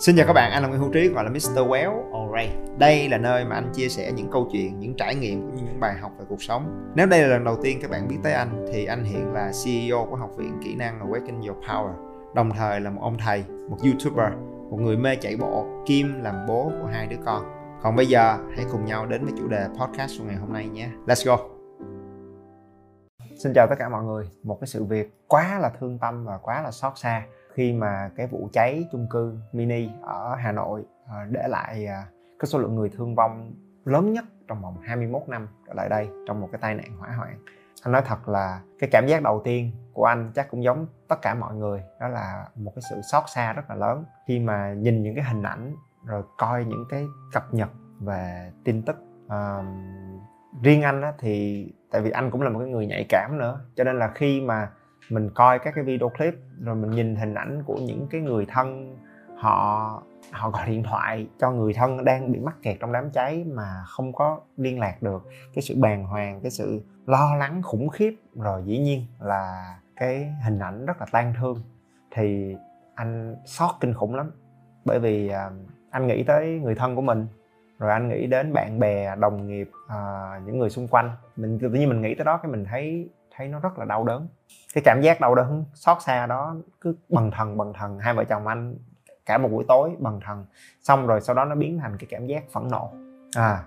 Xin chào các bạn, anh là Nguyễn Hữu Trí gọi là Mr. Well Alright. Đây là nơi mà anh chia sẻ những câu chuyện, những trải nghiệm cũng như những bài học về cuộc sống. Nếu đây là lần đầu tiên các bạn biết tới anh thì anh hiện là CEO của Học viện Kỹ năng Awaken Your Power. Đồng thời là một ông thầy, một YouTuber, một người mê chạy bộ, kim làm bố của hai đứa con. Còn bây giờ hãy cùng nhau đến với chủ đề podcast của ngày hôm nay nhé. Let's go. Xin chào tất cả mọi người. Một cái sự việc quá là thương tâm và quá là xót xa khi mà cái vụ cháy chung cư mini ở Hà Nội ờ, để lại ờ, cái số lượng người thương vong lớn nhất trong vòng 21 năm trở lại đây trong một cái tai nạn hỏa hoạn. Anh nói thật là cái cảm giác đầu tiên của anh chắc cũng giống tất cả mọi người đó là một cái sự xót xa rất là lớn khi mà nhìn những cái hình ảnh rồi coi những cái cập nhật về tin tức à, riêng anh á, thì tại vì anh cũng là một cái người nhạy cảm nữa cho nên là khi mà mình coi các cái video clip rồi mình nhìn hình ảnh của những cái người thân họ họ gọi điện thoại cho người thân đang bị mắc kẹt trong đám cháy mà không có liên lạc được. Cái sự bàng hoàng cái sự lo lắng khủng khiếp rồi dĩ nhiên là cái hình ảnh rất là tan thương. Thì anh sót kinh khủng lắm bởi vì à, anh nghĩ tới người thân của mình rồi anh nghĩ đến bạn bè đồng nghiệp à, những người xung quanh. Mình tự nhiên mình nghĩ tới đó cái mình thấy thấy nó rất là đau đớn. Cái cảm giác đau đớn xót xa đó cứ bần thần bần thần. Hai vợ chồng anh cả một buổi tối bần thần. Xong rồi sau đó nó biến thành cái cảm giác phẫn nộ. À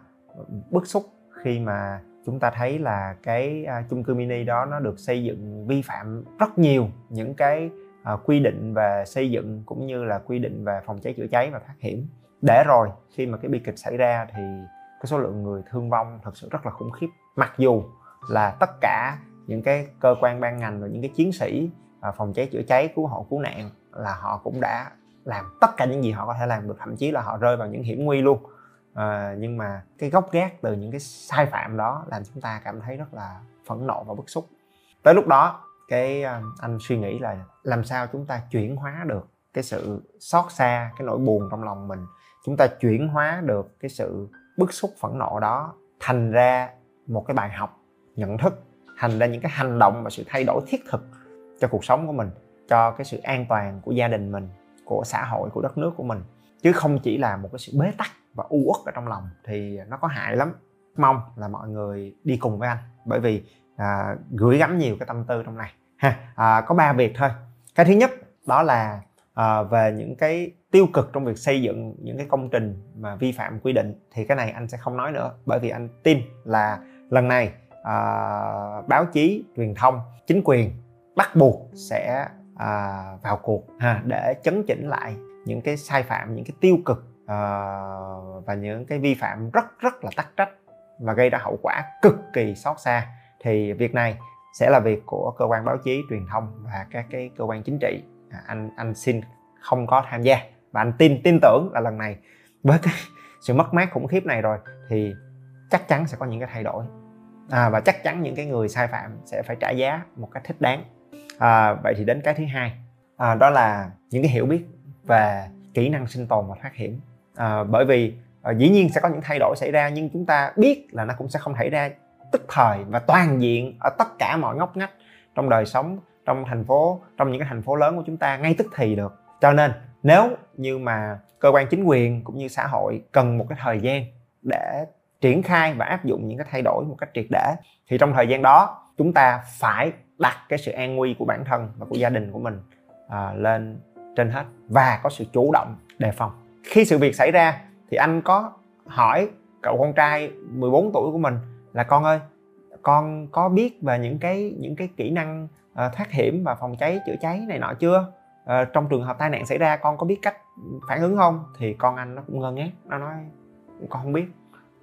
bức xúc khi mà chúng ta thấy là cái à, chung cư mini đó nó được xây dựng vi phạm rất nhiều những cái à, quy định về xây dựng cũng như là quy định về phòng cháy chữa cháy và thoát hiểm. Để rồi khi mà cái bi kịch xảy ra thì cái số lượng người thương vong thật sự rất là khủng khiếp. Mặc dù là tất cả những cái cơ quan ban ngành và những cái chiến sĩ à, phòng cháy chữa cháy cứu hộ cứu nạn là họ cũng đã làm tất cả những gì họ có thể làm được. Thậm chí là họ rơi vào những hiểm nguy luôn. À, nhưng mà cái gốc gác từ những cái sai phạm đó làm chúng ta cảm thấy rất là phẫn nộ và bức xúc. Tới lúc đó cái à, anh suy nghĩ là làm sao chúng ta chuyển hóa được cái sự xót xa cái nỗi buồn trong lòng mình. Chúng ta chuyển hóa được cái sự bức xúc phẫn nộ đó thành ra một cái bài học nhận thức thành ra những cái hành động và sự thay đổi thiết thực cho cuộc sống của mình cho cái sự an toàn của gia đình mình của xã hội của đất nước của mình. Chứ không chỉ là một cái sự bế tắc và u uất ở trong lòng thì nó có hại lắm. Mong là mọi người đi cùng với anh bởi vì à, gửi gắm nhiều cái tâm tư trong này. Ha à, có ba việc thôi. Cái thứ nhất đó là à, về những cái tiêu cực trong việc xây dựng những cái công trình mà vi phạm quy định thì cái này anh sẽ không nói nữa bởi vì anh tin là lần này à, báo chí truyền thông chính quyền bắt buộc sẽ à, vào cuộc ha, để chấn chỉnh lại những cái sai phạm những cái tiêu cực à, và những cái vi phạm rất rất là tắc trách và gây ra hậu quả cực kỳ xót xa. Thì việc này sẽ là việc của cơ quan báo chí truyền thông và các cái cơ quan chính trị. À, anh anh xin không có tham gia và anh tin tin tưởng là lần này với cái sự mất mát khủng khiếp này rồi thì chắc chắn sẽ có những cái thay đổi à, và chắc chắn những cái người sai phạm sẽ phải trả giá một cách thích đáng. À, vậy thì đến cái thứ hai. À, đó là những cái hiểu biết về kỹ năng sinh tồn và thoát hiểm. À, bởi vì à, dĩ nhiên sẽ có những thay đổi xảy ra nhưng chúng ta biết là nó cũng sẽ không xảy ra tức thời và toàn diện ở tất cả mọi ngóc ngách trong đời sống trong thành phố trong những cái thành phố lớn của chúng ta ngay tức thì được. Cho nên nếu như mà cơ quan chính quyền cũng như xã hội cần một cái thời gian để triển khai và áp dụng những cái thay đổi một cách triệt để thì trong thời gian đó chúng ta phải đặt cái sự an nguy của bản thân và của gia đình của mình à, lên trên hết và có sự chủ động đề phòng. Khi sự việc xảy ra thì anh có hỏi cậu con trai 14 tuổi của mình là con ơi con có biết về những cái những cái kỹ năng uh, thoát hiểm và phòng cháy chữa cháy này nọ chưa? Uh, trong trường hợp tai nạn xảy ra con có biết cách phản ứng không? Thì con anh nó cũng ngơ ngác nó nói con không biết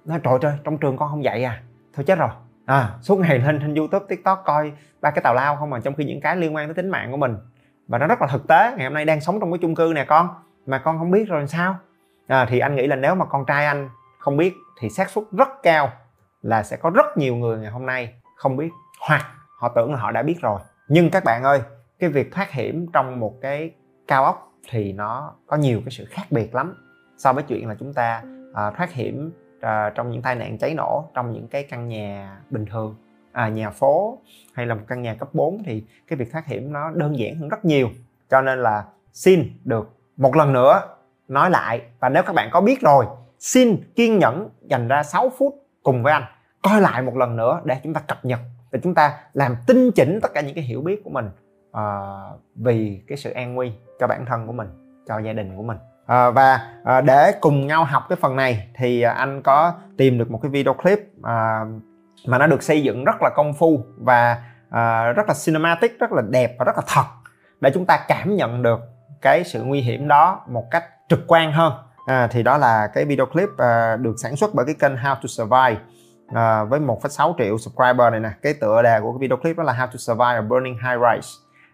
nói trời trời trong trường con không dạy à? Thôi chết rồi. À suốt ngày lên trên youtube tiktok coi ba cái tào lao không mà trong khi những cái liên quan tới tính mạng của mình. Và nó rất là thực tế ngày hôm nay đang sống trong cái chung cư nè con mà con không biết rồi sao? À, thì anh nghĩ là nếu mà con trai anh không biết thì xác suất rất cao là sẽ có rất nhiều người ngày hôm nay không biết hoặc họ tưởng là họ đã biết rồi. Nhưng các bạn ơi cái việc thoát hiểm trong một cái cao ốc thì nó có nhiều cái sự khác biệt lắm so với chuyện là chúng ta à, thoát hiểm à, trong những tai nạn cháy nổ trong những cái căn nhà bình thường à, nhà phố hay là một căn nhà cấp 4 thì cái việc thoát hiểm nó đơn giản hơn rất nhiều. Cho nên là xin được một lần nữa nói lại và nếu các bạn có biết rồi xin kiên nhẫn dành ra 6 phút cùng với anh coi lại một lần nữa để chúng ta cập nhật để chúng ta làm tinh chỉnh tất cả những cái hiểu biết của mình uh, vì cái sự an nguy cho bản thân của mình cho gia đình của mình à, và à, để cùng nhau học cái phần này thì à, anh có tìm được một cái video clip à, mà nó được xây dựng rất là công phu và à, rất là cinematic rất là đẹp và rất là thật để chúng ta cảm nhận được cái sự nguy hiểm đó một cách trực quan hơn. À, thì đó là cái video clip à, được sản xuất bởi cái kênh How to Survive à, với 1,6 triệu subscriber này nè. Cái tựa đề của cái video clip đó là How to Survive a Burning High Rise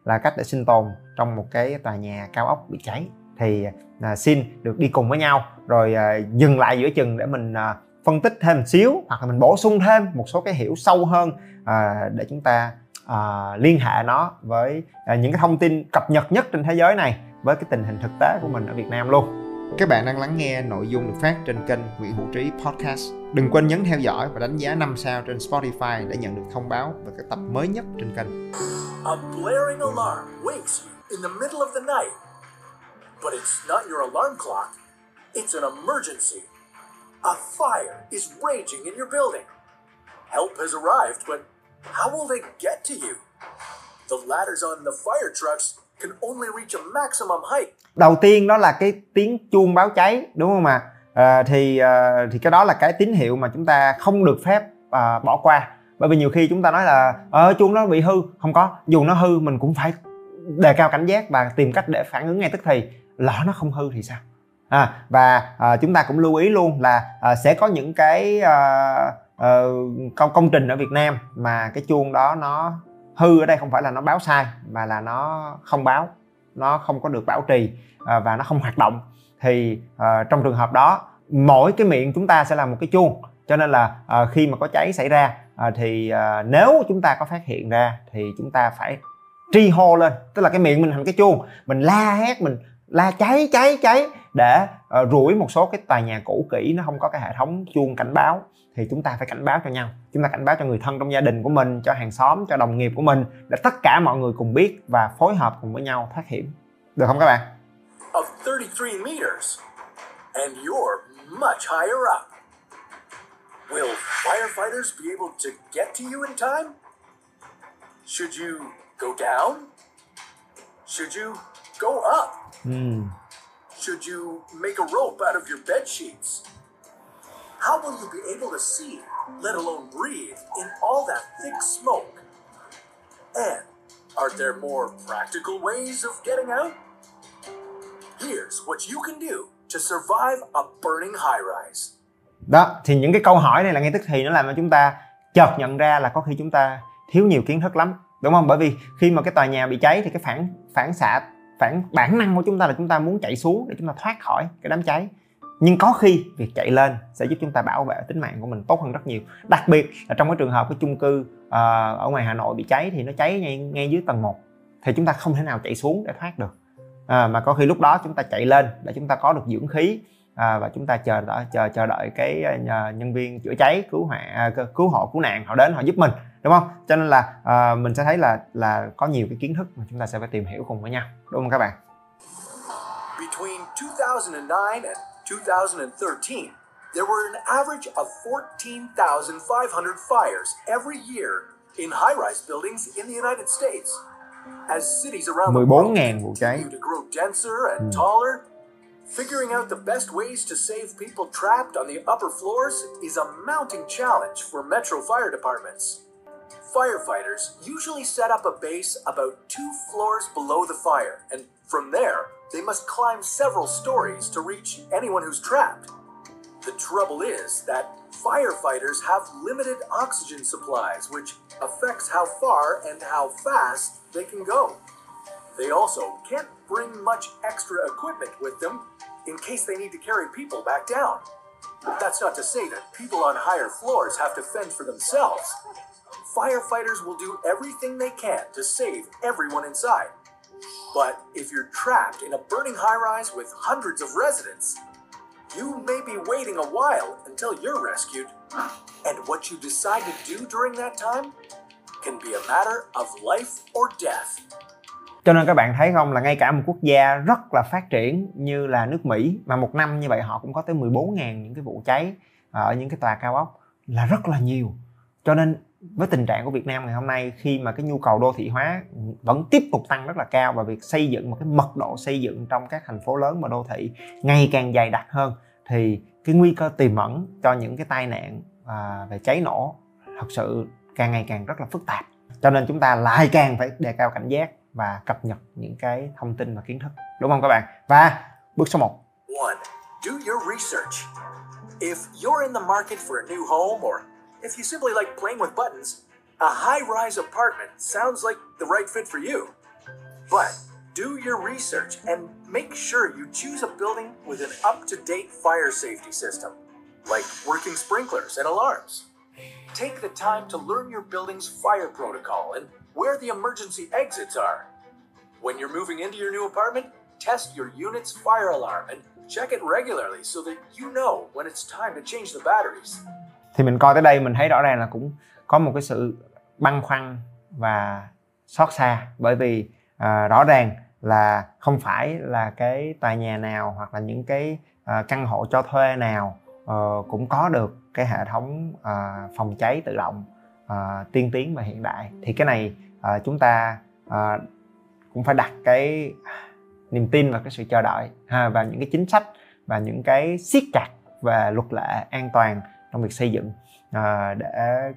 là cách để sinh tồn trong một cái tòa nhà cao ốc bị cháy thì à, xin được đi cùng với nhau rồi à, dừng lại giữa chừng để mình à, phân tích thêm một xíu hoặc là mình bổ sung thêm một số cái hiểu sâu hơn à, để chúng ta à, liên hệ nó với à, những cái thông tin cập nhật nhất trên thế giới này với cái tình hình thực tế của mình ở Việt Nam luôn. Các bạn đang lắng nghe nội dung được phát trên kênh Nguyễn Hữu Trí Podcast. Đừng quên nhấn theo dõi và đánh giá 5 sao trên Spotify để nhận được thông báo về các tập mới nhất trên kênh. A blaring alarm wakes you in the middle of the night. But it's not your alarm clock. It's an emergency. A fire is raging in your building. Help has arrived, but how will they get to you? The ladders on the fire trucks can only reach a maximum height. Đầu tiên đó là cái tiếng chuông báo cháy đúng không ạ? À, thì à, thì cái đó là cái tín hiệu mà chúng ta không được phép à, bỏ qua. Bởi vì nhiều khi chúng ta nói là ờ chuông nó bị hư, không có, dù nó hư mình cũng phải đề cao cảnh giác và tìm cách để phản ứng ngay tức thì lỡ nó không hư thì sao? À, và à, chúng ta cũng lưu ý luôn là à, sẽ có những cái à, à, công công trình ở Việt Nam mà cái chuông đó nó hư ở đây không phải là nó báo sai mà là nó không báo nó không có được bảo trì à, và nó không hoạt động. Thì à, trong trường hợp đó mỗi cái miệng chúng ta sẽ là một cái chuông. Cho nên là à, khi mà có cháy xảy ra à, thì à, nếu chúng ta có phát hiện ra thì chúng ta phải tri hô lên. Tức là cái miệng mình thành cái chuông. Mình la hét mình la cháy cháy cháy. Để uh, rủi một số cái tòa nhà cũ kỹ nó không có cái hệ thống chuông cảnh báo thì chúng ta phải cảnh báo cho nhau. Chúng ta cảnh báo cho người thân trong gia đình của mình cho hàng xóm cho đồng nghiệp của mình để tất cả mọi người cùng biết và phối hợp cùng với nhau thoát hiểm. Được không các bạn? Of 33 meters and you're much higher up. Will firefighters be able to get to you in time? Should you go down? Should you go up? Mm. Should you make a rope out of your bed sheets? How will you be able to see, let alone breathe, in all that thick smoke? And are there more practical ways of getting out? Here's what you can do to survive a burning high rise. Đó, thì những cái câu hỏi này là ngay tức thì nó làm cho chúng ta chợt nhận ra là có khi chúng ta thiếu nhiều kiến thức lắm, đúng không? Bởi vì khi mà cái tòa nhà bị cháy thì cái phản phản xạ phản bản năng của chúng ta là chúng ta muốn chạy xuống để chúng ta thoát khỏi cái đám cháy. Nhưng có khi việc chạy lên sẽ giúp chúng ta bảo vệ tính mạng của mình tốt hơn rất nhiều. Đặc biệt là trong cái trường hợp cái chung cư uh, ở ngoài Hà Nội bị cháy thì nó cháy ngay, ngay dưới tầng 1 thì chúng ta không thể nào chạy xuống để thoát được. À, mà có khi lúc đó chúng ta chạy lên để chúng ta có được dưỡng khí à, và chúng ta chờ đợi chờ chờ đợi cái uh, nhân viên chữa cháy cứu hỏa uh, cứu hộ cứu nạn họ đến họ giúp mình đúng không cho nên là uh, mình sẽ thấy là là có nhiều cái kiến thức mà chúng ta sẽ phải tìm hiểu cùng với nhau đúng không các bạn Between 2009 and 2013 there were an average of 14,500 fires every year in high-rise buildings in the United States. As cities around the world continue to grow denser and hmm. taller, Figuring out the best ways to save people trapped on the upper floors is a mounting challenge for metro fire departments. Firefighters usually set up a base about two floors below the fire, and from there, they must climb several stories to reach anyone who's trapped. The trouble is that firefighters have limited oxygen supplies, which affects how far and how fast they can go. They also can't bring much extra equipment with them in case they need to carry people back down. That's not to say that people on higher floors have to fend for themselves firefighters will do everything they can to save everyone inside. But if you're trapped in a burning high rise with hundreds of residents, you may be waiting a while until you're rescued. And what you decide to do during that time can be a matter of life or death. Cho nên các bạn thấy không là ngay cả một quốc gia rất là phát triển như là nước Mỹ mà một năm như vậy họ cũng có tới 14.000 những cái vụ cháy ở những cái tòa cao ốc là rất là nhiều. Cho nên với tình trạng của Việt Nam ngày hôm nay khi mà cái nhu cầu đô thị hóa vẫn tiếp tục tăng rất là cao và việc xây dựng một cái mật độ xây dựng trong các thành phố lớn và đô thị ngày càng dày đặc hơn thì cái nguy cơ tiềm ẩn cho những cái tai nạn à, về cháy nổ thật sự càng ngày càng rất là phức tạp. Cho nên chúng ta lại càng phải đề cao cảnh giác. Và cập nhật những cái thông tin và kiến thức đúng không các bạn và bước số 1 One, do your research. If you're in the market for a new home or if you simply like playing with buttons, a high-rise apartment sounds like the right fit for you. But do your research and make sure you choose a building with an up-to-date fire safety system, like working sprinklers and alarms. Take the time to learn your building's fire protocol and where the emergency exits are. When you're moving into your new apartment, test your unit's fire alarm and check it regularly so that you know when it's time to change the batteries. thì mình coi tới đây mình thấy rõ ràng là cũng có một cái sự băn khoăn và xót xa bởi vì uh, rõ ràng là không phải là cái tòa nhà nào hoặc là những cái uh, căn hộ cho thuê nào uh, cũng có được cái hệ thống uh, phòng cháy tự động uh, tiên tiến và hiện đại thì cái này à, chúng ta à, cũng phải đặt cái niềm tin và cái sự chờ đợi ha, và những cái chính sách và những cái siết chặt về luật lệ an toàn trong việc xây dựng à, để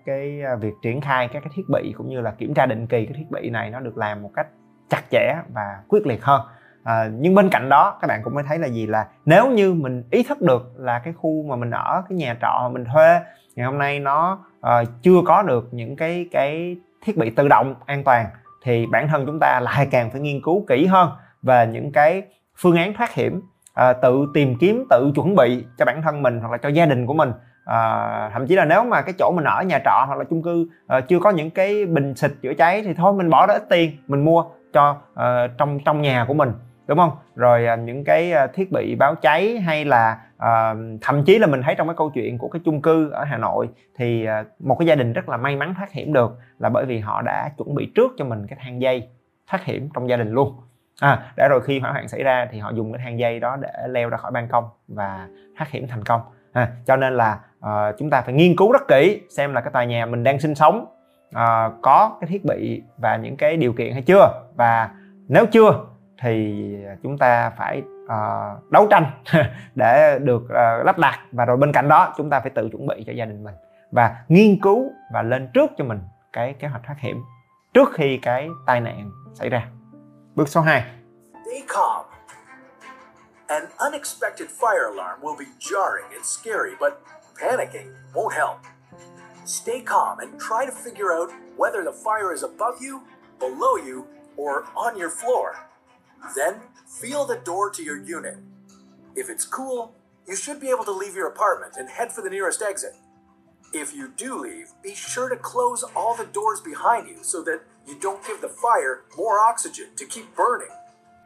cái việc triển khai các cái thiết bị cũng như là kiểm tra định kỳ cái thiết bị này nó được làm một cách chặt chẽ và quyết liệt hơn. À, nhưng bên cạnh đó các bạn cũng mới thấy là gì? Là nếu như mình ý thức được là cái khu mà mình ở cái nhà trọ mà mình thuê ngày hôm nay nó uh, chưa có được những cái cái thiết bị tự động an toàn thì bản thân chúng ta lại càng phải nghiên cứu kỹ hơn về những cái phương án thoát hiểm à, tự tìm kiếm tự chuẩn bị cho bản thân mình hoặc là cho gia đình của mình. À, thậm chí là nếu mà cái chỗ mình ở nhà trọ hoặc là chung cư à, chưa có những cái bình xịt chữa cháy thì thôi mình bỏ ra ít tiền mình mua cho à, trong trong nhà của mình đúng không? Rồi à, những cái à, thiết bị báo cháy hay là à, thậm chí là mình thấy trong cái câu chuyện của cái chung cư ở Hà Nội thì à, một cái gia đình rất là may mắn thoát hiểm được là bởi vì họ đã chuẩn bị trước cho mình cái thang dây thoát hiểm trong gia đình luôn. À, để rồi khi hỏa hoạn xảy ra thì họ dùng cái thang dây đó để leo ra khỏi ban công và thoát hiểm thành công. À, cho nên là uh, chúng ta phải nghiên cứu rất kỹ xem là cái tòa nhà mình đang sinh sống uh, có cái thiết bị và những cái điều kiện hay chưa? Và nếu chưa thì chúng ta phải uh, đấu tranh để được uh, lắp đặt và rồi bên cạnh đó chúng ta phải tự chuẩn bị cho gia đình mình và nghiên cứu và lên trước cho mình cái kế hoạch thoát hiểm trước khi cái tai nạn xảy ra bước số 2 Stay calm. An unexpected fire alarm will be jarring and scary, but panicking won't help. Stay calm and try to figure out whether the fire is above you, below you, or on your floor. Then feel the door to your unit. If it's cool, you should be able to leave your apartment and head for the nearest exit. If you do leave, be sure to close all the doors behind you so that you don't give the fire more oxygen to keep burning.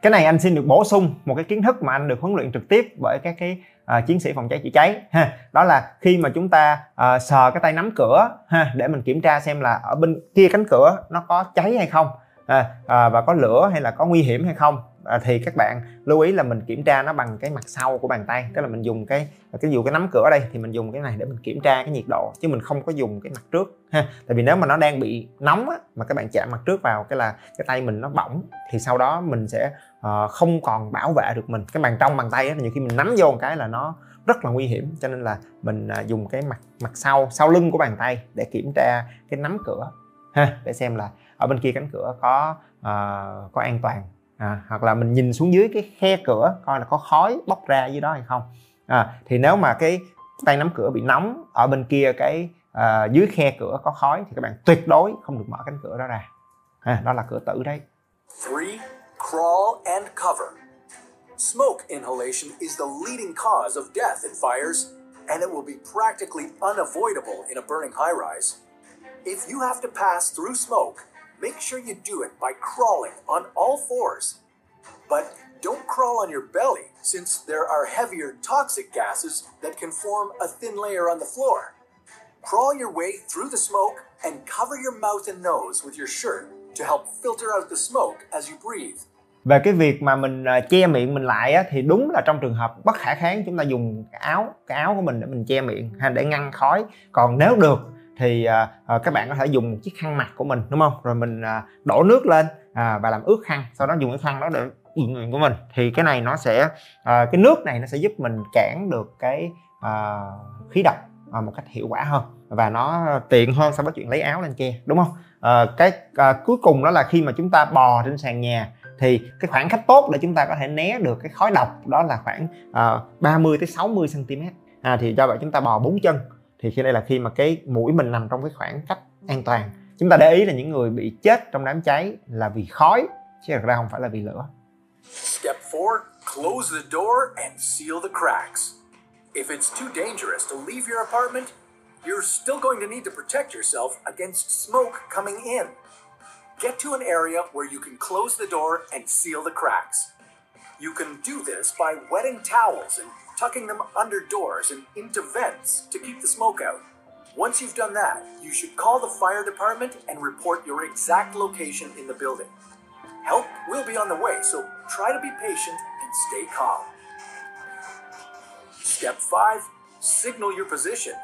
cái này anh xin được bổ sung một cái kiến thức mà anh được huấn luyện trực tiếp bởi các cái uh, chiến sĩ phòng cháy chữa cháy ha đó là khi mà chúng ta uh, sờ cái tay nắm cửa ha để mình kiểm tra xem là ở bên kia cánh cửa nó có cháy hay không à, à, và có lửa hay là có nguy hiểm hay không à, thì các bạn lưu ý là mình kiểm tra nó bằng cái mặt sau của bàn tay. Tức là mình dùng cái cái dụ cái nắm cửa đây thì mình dùng cái này để mình kiểm tra cái nhiệt độ chứ mình không có dùng cái mặt trước ha. Tại vì nếu mà nó đang bị nóng á, mà các bạn chạm mặt trước vào cái là cái tay mình nó bỏng thì sau đó mình sẽ uh, không còn bảo vệ được mình. Cái bàn trong bàn tay á, nhiều khi mình nắm vô một cái là nó rất là nguy hiểm. Cho nên là mình uh, dùng cái mặt mặt sau sau lưng của bàn tay để kiểm tra cái nắm cửa ha để xem là ở bên kia cánh cửa có uh, có an toàn à, hoặc là mình nhìn xuống dưới cái khe cửa coi là có khói bốc ra dưới đó hay không à, thì nếu mà cái tay nắm cửa bị nóng ở bên kia cái uh, dưới khe cửa có khói thì các bạn tuyệt đối không được mở cánh cửa đó ra à, đó là cửa tử đấy Three, crawl and cover. Smoke inhalation is the leading cause of death in fires, and it will be practically unavoidable in a burning high rise. If you have to pass through smoke, make sure you do it by crawling on all fours. But don't crawl on your belly, since there are heavier toxic gases that can form a thin layer on the floor. Crawl your way through the smoke and cover your mouth and nose with your shirt to help filter out the smoke as you breathe. về cái việc mà mình che miệng mình lại á, thì đúng là trong trường hợp bất khả kháng chúng ta dùng cái áo cái áo của mình để mình che miệng hay để ngăn khói còn nếu được thì uh, các bạn có thể dùng một chiếc khăn mặt của mình đúng không? Rồi mình uh, đổ nước lên uh, và làm ướt khăn sau đó dùng cái khăn đó để ướt của mình. Thì cái này nó sẽ uh, cái nước này nó sẽ giúp mình cản được cái uh, khí độc uh, một cách hiệu quả hơn và nó tiện hơn so với chuyện lấy áo lên che đúng không? Uh, cái uh, cuối cùng đó là khi mà chúng ta bò trên sàn nhà thì cái khoảng cách tốt để chúng ta có thể né được cái khói độc đó là khoảng uh, 30 tới 60 cm à, thì do vậy chúng ta bò bốn chân thì khi đây là khi mà cái mũi mình nằm trong cái khoảng cách an toàn chúng ta để ý là những người bị chết trong đám cháy là vì khói chứ thật ra không phải là vì lửa Step 4 Close the door and seal the cracks. If it's too dangerous to leave your apartment, you're still going to need to protect yourself against smoke coming in. Get to an area where you can close the door and seal the cracks. You can do this by wetting towels and tucking them under doors and into vents to keep the smoke out. Once you've done that, you should call the fire department and report your exact location in the building. Help will be on the way, so try to be patient and stay calm. Step 5 Signal your position.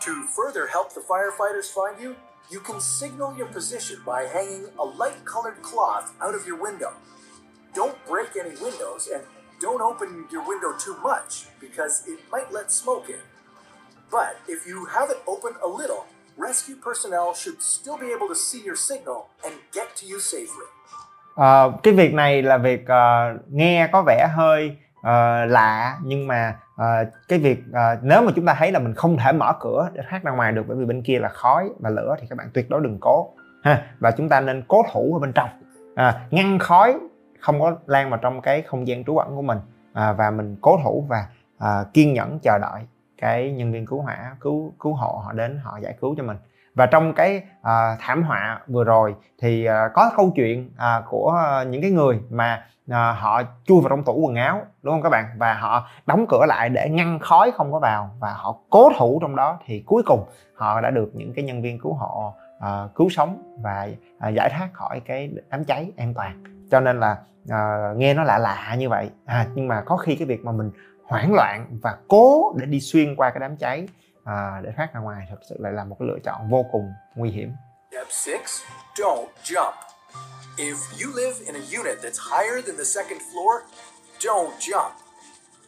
To further help the firefighters find you, you can signal your position by hanging a light colored cloth out of your window. Don't break any windows and don't open your window too much because it might let smoke in. But if you have it open a little, rescue personnel should still be able to see your signal and get to you safely. Ờ, cái việc này là việc uh, nghe có vẻ hơi uh, lạ nhưng mà uh, cái việc uh, nếu mà chúng ta thấy là mình không thể mở cửa để thoát ra ngoài được bởi vì bên kia là khói và lửa thì các bạn tuyệt đối đừng cố ha và chúng ta nên cố thủ ở bên trong à, ngăn khói không có lan vào trong cái không gian trú ẩn của mình à, và mình cố thủ và à, kiên nhẫn chờ đợi cái nhân viên cứu hỏa cứu cứu hộ họ đến họ giải cứu cho mình. Và trong cái à, thảm họa vừa rồi thì à, có câu chuyện à, của à, những cái người mà à, họ chui vào trong tủ quần áo đúng không các bạn? Và họ đóng cửa lại để ngăn khói không có vào và họ cố thủ trong đó thì cuối cùng họ đã được những cái nhân viên cứu hộ à, cứu sống và à, giải thoát khỏi cái đám cháy an toàn cho nên là à, nghe nó lạ lạ như vậy à, nhưng mà có khi cái việc mà mình hoảng loạn và cố để đi xuyên qua cái đám cháy à, để thoát ra ngoài thật sự lại là một cái lựa chọn vô cùng nguy hiểm Step 6 Don't jump. If you live in a unit that's higher than the second floor, don't jump.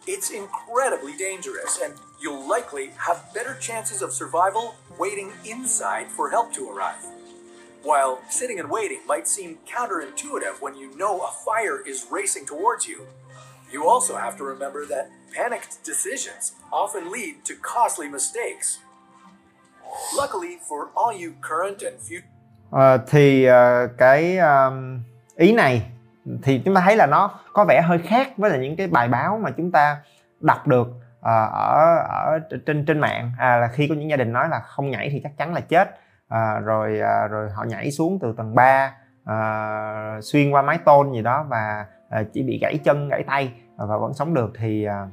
It's incredibly dangerous, and you'll likely have better chances of survival waiting inside for help to arrive. While sitting and waiting might seem counterintuitive when you know a fire is racing towards you, you also have to remember that panicked decisions often lead to costly mistakes. Luckily for all you current and future Ờ, thì ờ, cái um, ý này thì chúng ta thấy là nó có vẻ hơi khác với là những cái bài báo mà chúng ta đọc được ờ, ở ở trên trên mạng à, là khi có những gia đình nói là không nhảy thì chắc chắn là chết à, rồi à, rồi họ nhảy xuống từ tầng 3 à, xuyên qua mái tôn gì đó và à, chỉ bị gãy chân gãy tay và vẫn sống được thì à,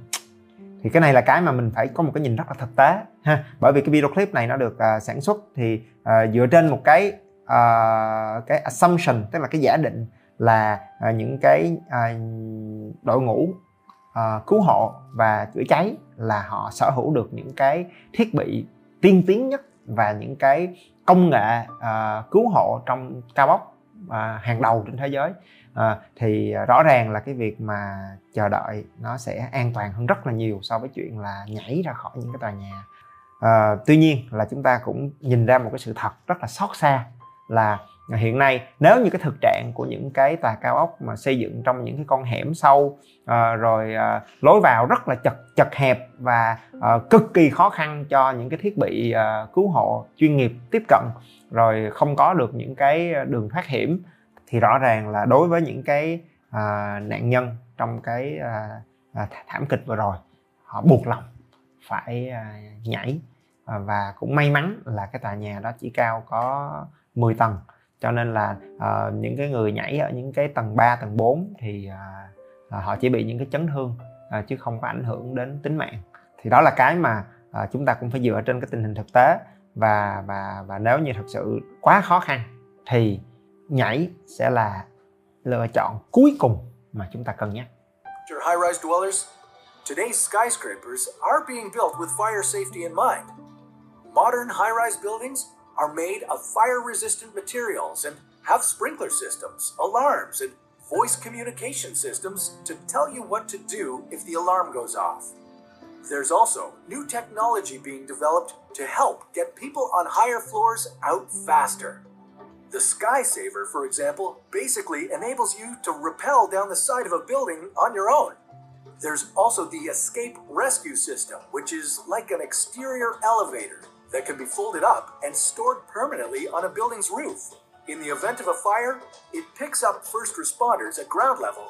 thì cái này là cái mà mình phải có một cái nhìn rất là thực tế ha. Bởi vì cái video clip này nó được à, sản xuất thì à, dựa trên một cái à, cái assumption tức là cái giả định là à, những cái à, đội ngũ à, cứu hộ và chữa cháy là họ sở hữu được những cái thiết bị tiên tiến nhất và những cái công nghệ uh, cứu hộ trong cao ốc uh, à, hàng đầu trên thế giới. Uh, thì rõ ràng là cái việc mà chờ đợi nó sẽ an toàn hơn rất là nhiều so với chuyện là nhảy ra khỏi những cái tòa nhà. Uh, tuy nhiên là chúng ta cũng nhìn ra một cái sự thật rất là xót xa là hiện nay nếu như cái thực trạng của những cái tòa cao ốc mà xây dựng trong những cái con hẻm sâu à, rồi à, lối vào rất là chật chật hẹp và à, cực kỳ khó khăn cho những cái thiết bị à, cứu hộ chuyên nghiệp tiếp cận rồi không có được những cái đường thoát hiểm thì rõ ràng là đối với những cái à, nạn nhân trong cái à, à, thảm kịch vừa rồi họ buộc lòng phải à, nhảy. À, và cũng may mắn là cái tòa nhà đó chỉ cao có 10 tầng cho nên là uh, những cái người nhảy ở những cái tầng 3, tầng 4 thì uh, họ chỉ bị những cái chấn thương uh, chứ không có ảnh hưởng đến tính mạng thì đó là cái mà uh, chúng ta cũng phải dựa trên cái tình hình thực tế và và và nếu như thật sự quá khó khăn thì nhảy sẽ là lựa chọn cuối cùng mà chúng ta cân nhắc. Your high-rise dwellers, today's skyscrapers are being built with fire safety in mind. Modern high-rise buildings are made of fire-resistant materials and have sprinkler systems, alarms, and voice communication systems to tell you what to do if the alarm goes off. There's also new technology being developed to help get people on higher floors out faster. The Sky Saver, for example, basically enables you to rappel down the side of a building on your own. There's also the Escape Rescue System, which is like an exterior elevator that can be folded up and stored permanently on a building's roof. In the event of a fire, it picks up first responders at ground level,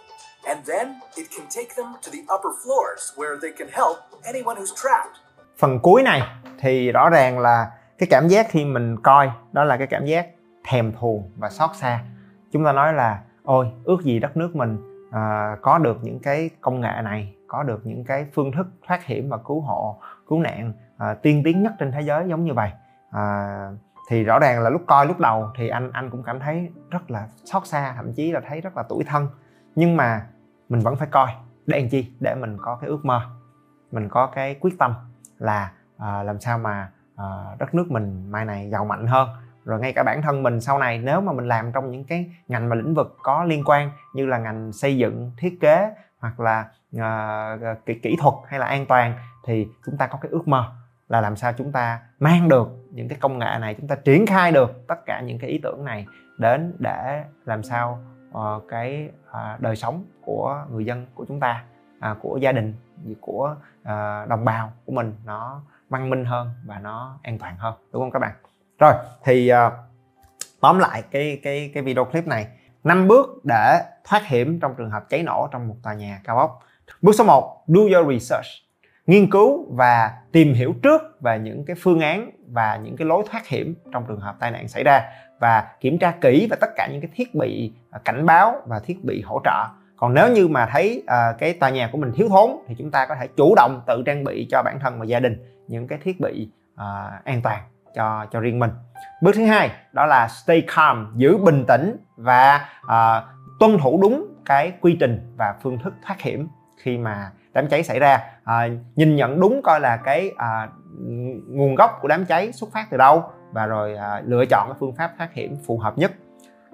and then it can take them to the upper floors where they can help anyone who's trapped. Phần cuối này thì rõ ràng là cái cảm giác khi mình coi đó là cái cảm giác thèm thuồng và xót xa. Chúng ta nói là ôi ước gì đất nước mình à, có được những cái công nghệ này, có được những cái phương thức thoát hiểm và cứu hộ, cứu nạn à, tiên tiến nhất trên thế giới giống như vậy. À, thì rõ ràng là lúc coi lúc đầu thì anh anh cũng cảm thấy rất là xót xa thậm chí là thấy rất là tủi thân. Nhưng mà mình vẫn phải coi để làm chi? Để mình có cái ước mơ mình có cái quyết tâm là à, làm sao mà à, đất nước mình mai này giàu mạnh hơn. Rồi ngay cả bản thân mình sau này nếu mà mình làm trong những cái ngành và lĩnh vực có liên quan như là ngành xây dựng thiết kế hoặc là uh, kỹ, kỹ thuật hay là an toàn thì chúng ta có cái ước mơ là làm sao chúng ta mang được những cái công nghệ này chúng ta triển khai được tất cả những cái ý tưởng này đến để làm sao uh, cái uh, đời sống của người dân của chúng ta uh, của gia đình của uh, đồng bào của mình nó văn minh hơn và nó an toàn hơn đúng không các bạn? Rồi thì uh, tóm lại cái cái cái video clip này. Năm bước để thoát hiểm trong trường hợp cháy nổ trong một tòa nhà cao ốc. Bước số 1 do your research nghiên cứu và tìm hiểu trước về những cái phương án và những cái lối thoát hiểm trong trường hợp tai nạn xảy ra và kiểm tra kỹ và tất cả những cái thiết bị à, cảnh báo và thiết bị hỗ trợ. Còn nếu như mà thấy uh, cái tòa nhà của mình thiếu thốn thì chúng ta có thể chủ động tự trang bị cho bản thân và gia đình những cái thiết bị uh, an toàn cho cho riêng mình. Bước thứ hai đó là stay calm giữ bình tĩnh và uh, tuân thủ đúng cái quy trình và phương thức thoát hiểm khi mà đám cháy xảy ra. À, nhìn nhận đúng coi là cái à, nguồn gốc của đám cháy xuất phát từ đâu và rồi à, lựa chọn cái phương pháp thoát hiểm phù hợp nhất.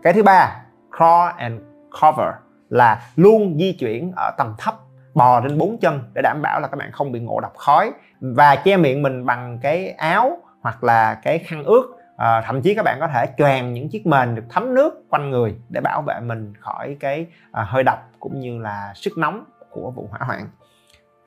Cái thứ ba crawl and cover là luôn di chuyển ở tầm thấp bò trên bốn chân để đảm bảo là các bạn không bị ngộ độc khói và che miệng mình bằng cái áo hoặc là cái khăn ướt. À, thậm chí các bạn có thể choàng những chiếc mền được thấm nước quanh người để bảo vệ mình khỏi cái à, hơi độc cũng như là sức nóng của vụ hỏa hoạn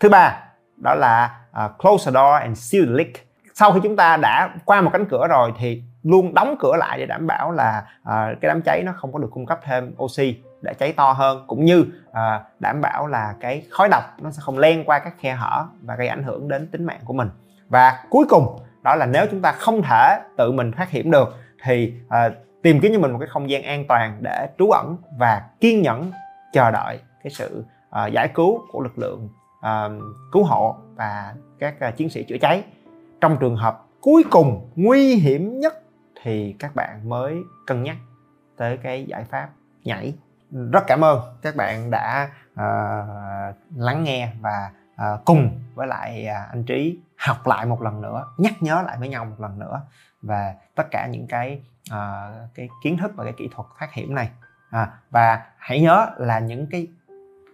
thứ ba đó là uh, close the door and seal the leak. Sau khi chúng ta đã qua một cánh cửa rồi thì luôn đóng cửa lại để đảm bảo là uh, cái đám cháy nó không có được cung cấp thêm oxy để cháy to hơn cũng như uh, đảm bảo là cái khói độc nó sẽ không len qua các khe hở và gây ảnh hưởng đến tính mạng của mình. Và cuối cùng đó là nếu chúng ta không thể tự mình thoát hiểm được thì uh, tìm kiếm cho mình một cái không gian an toàn để trú ẩn và kiên nhẫn chờ đợi cái sự uh, giải cứu của lực lượng uh, cứu hộ và các uh, chiến sĩ chữa cháy. Trong trường hợp cuối cùng nguy hiểm nhất thì các bạn mới cân nhắc tới cái giải pháp nhảy. Rất cảm ơn các bạn đã uh, lắng nghe và uh, cùng với lại uh, anh trí học lại một lần nữa nhắc nhớ lại với nhau một lần nữa về tất cả những cái uh, cái kiến thức và cái kỹ thuật thoát hiểm này. À, và hãy nhớ là những cái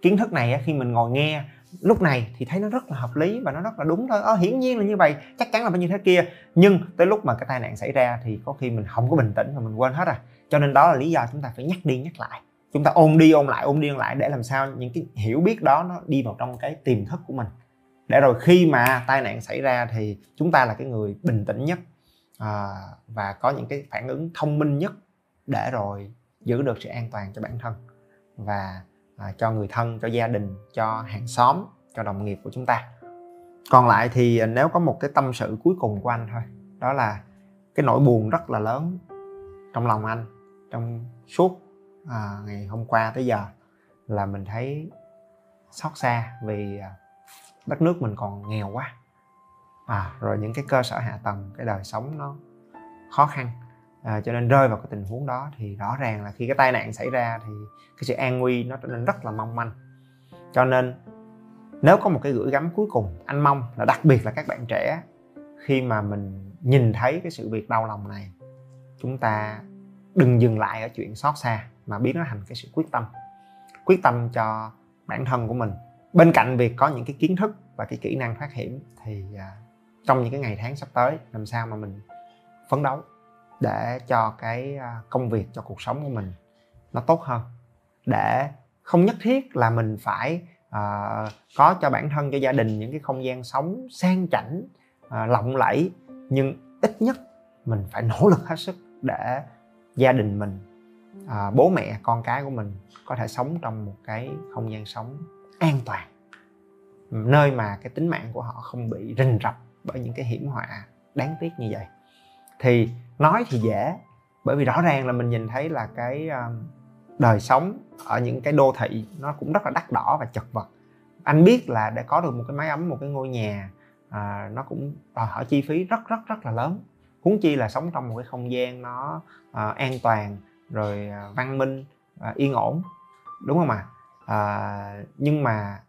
kiến thức này khi mình ngồi nghe lúc này thì thấy nó rất là hợp lý và nó rất là đúng thôi. Ờ, hiển nhiên là như vậy chắc chắn là bao nhiêu thế kia. Nhưng tới lúc mà cái tai nạn xảy ra thì có khi mình không có bình tĩnh và mình quên hết rồi. Cho nên đó là lý do chúng ta phải nhắc đi nhắc lại. Chúng ta ôn đi ôn lại ôn đi ôn lại để làm sao những cái hiểu biết đó nó đi vào trong cái tiềm thức của mình. Để rồi khi mà tai nạn xảy ra thì chúng ta là cái người bình tĩnh nhất à, và có những cái phản ứng thông minh nhất để rồi giữ được sự an toàn cho bản thân. Và à, cho người thân cho gia đình cho hàng xóm cho đồng nghiệp của chúng ta. Còn lại thì nếu có một cái tâm sự cuối cùng của anh thôi đó là cái nỗi buồn rất là lớn trong lòng anh trong suốt à, ngày hôm qua tới giờ là mình thấy xót xa vì à, đất nước mình còn nghèo quá. À rồi những cái cơ sở hạ tầng cái đời sống nó khó khăn à, cho nên rơi vào cái tình huống đó thì rõ ràng là khi cái tai nạn xảy ra thì cái sự an nguy nó trở nên rất là mong manh. Cho nên nếu có một cái gửi gắm cuối cùng anh mong là đặc biệt là các bạn trẻ khi mà mình nhìn thấy cái sự việc đau lòng này chúng ta đừng dừng lại ở chuyện xót xa mà biến nó thành cái sự quyết tâm. Quyết tâm cho bản thân của mình. Bên cạnh việc có những cái kiến thức và cái kỹ năng thoát hiểm thì à, trong những cái ngày tháng sắp tới làm sao mà mình phấn đấu để cho cái à, công việc cho cuộc sống của mình nó tốt hơn. Để không nhất thiết là mình phải uh, có cho bản thân cho gia đình những cái không gian sống sang chảnh uh, lộng lẫy nhưng ít nhất mình phải nỗ lực hết sức để gia đình mình uh, bố mẹ con cái của mình có thể sống trong một cái không gian sống an toàn nơi mà cái tính mạng của họ không bị rình rập bởi những cái hiểm họa đáng tiếc như vậy. Thì nói thì dễ bởi vì rõ ràng là mình nhìn thấy là cái um, đời sống ở những cái đô thị nó cũng rất là đắt đỏ và chật vật anh biết là để có được một cái máy ấm một cái ngôi nhà à, nó cũng đòi hỏi chi phí rất rất rất là lớn huống chi là sống trong một cái không gian nó à, an toàn rồi à, văn minh à, yên ổn đúng không ạ à? à, nhưng mà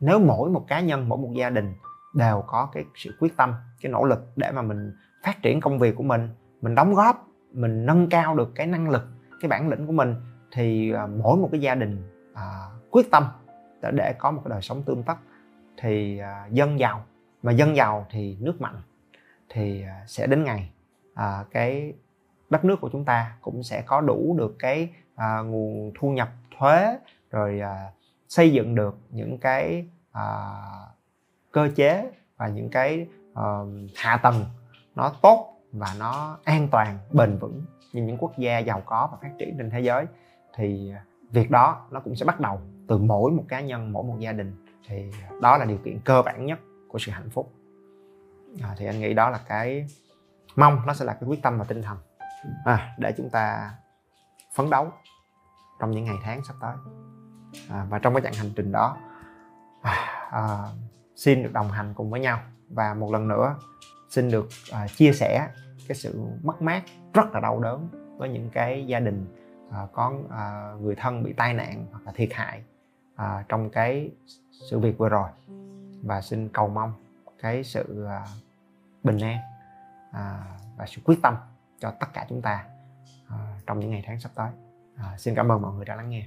nếu mỗi một cá nhân mỗi một gia đình đều có cái sự quyết tâm cái nỗ lực để mà mình phát triển công việc của mình mình đóng góp mình nâng cao được cái năng lực cái bản lĩnh của mình thì à, mỗi một cái gia đình à, quyết tâm để, để có một cái đời sống tươm tất thì à, dân giàu mà dân giàu thì nước mạnh thì à, sẽ đến ngày à, cái đất nước của chúng ta cũng sẽ có đủ được cái à, nguồn thu nhập thuế rồi à, xây dựng được những cái à, cơ chế và những cái à, hạ tầng nó tốt và nó an toàn bền vững như những quốc gia giàu có và phát triển trên thế giới. Thì à, việc đó nó cũng sẽ bắt đầu từ mỗi một cá nhân mỗi một gia đình. Thì đó là điều kiện cơ bản nhất của sự hạnh phúc. À, thì anh nghĩ đó là cái mong nó sẽ là cái quyết tâm và tinh thần. À, để chúng ta phấn đấu trong những ngày tháng sắp tới. À, và trong cái chặng hành trình đó à, à, xin được đồng hành cùng với nhau. Và một lần nữa xin được à, chia sẻ cái sự mất mát rất là đau đớn với những cái gia đình à, có à, người thân bị tai nạn hoặc là thiệt hại à, trong cái sự việc vừa rồi. Và xin cầu mong cái sự à, bình an à, và sự quyết tâm cho tất cả chúng ta à, trong những ngày tháng sắp tới. À, xin cảm ơn mọi người đã lắng nghe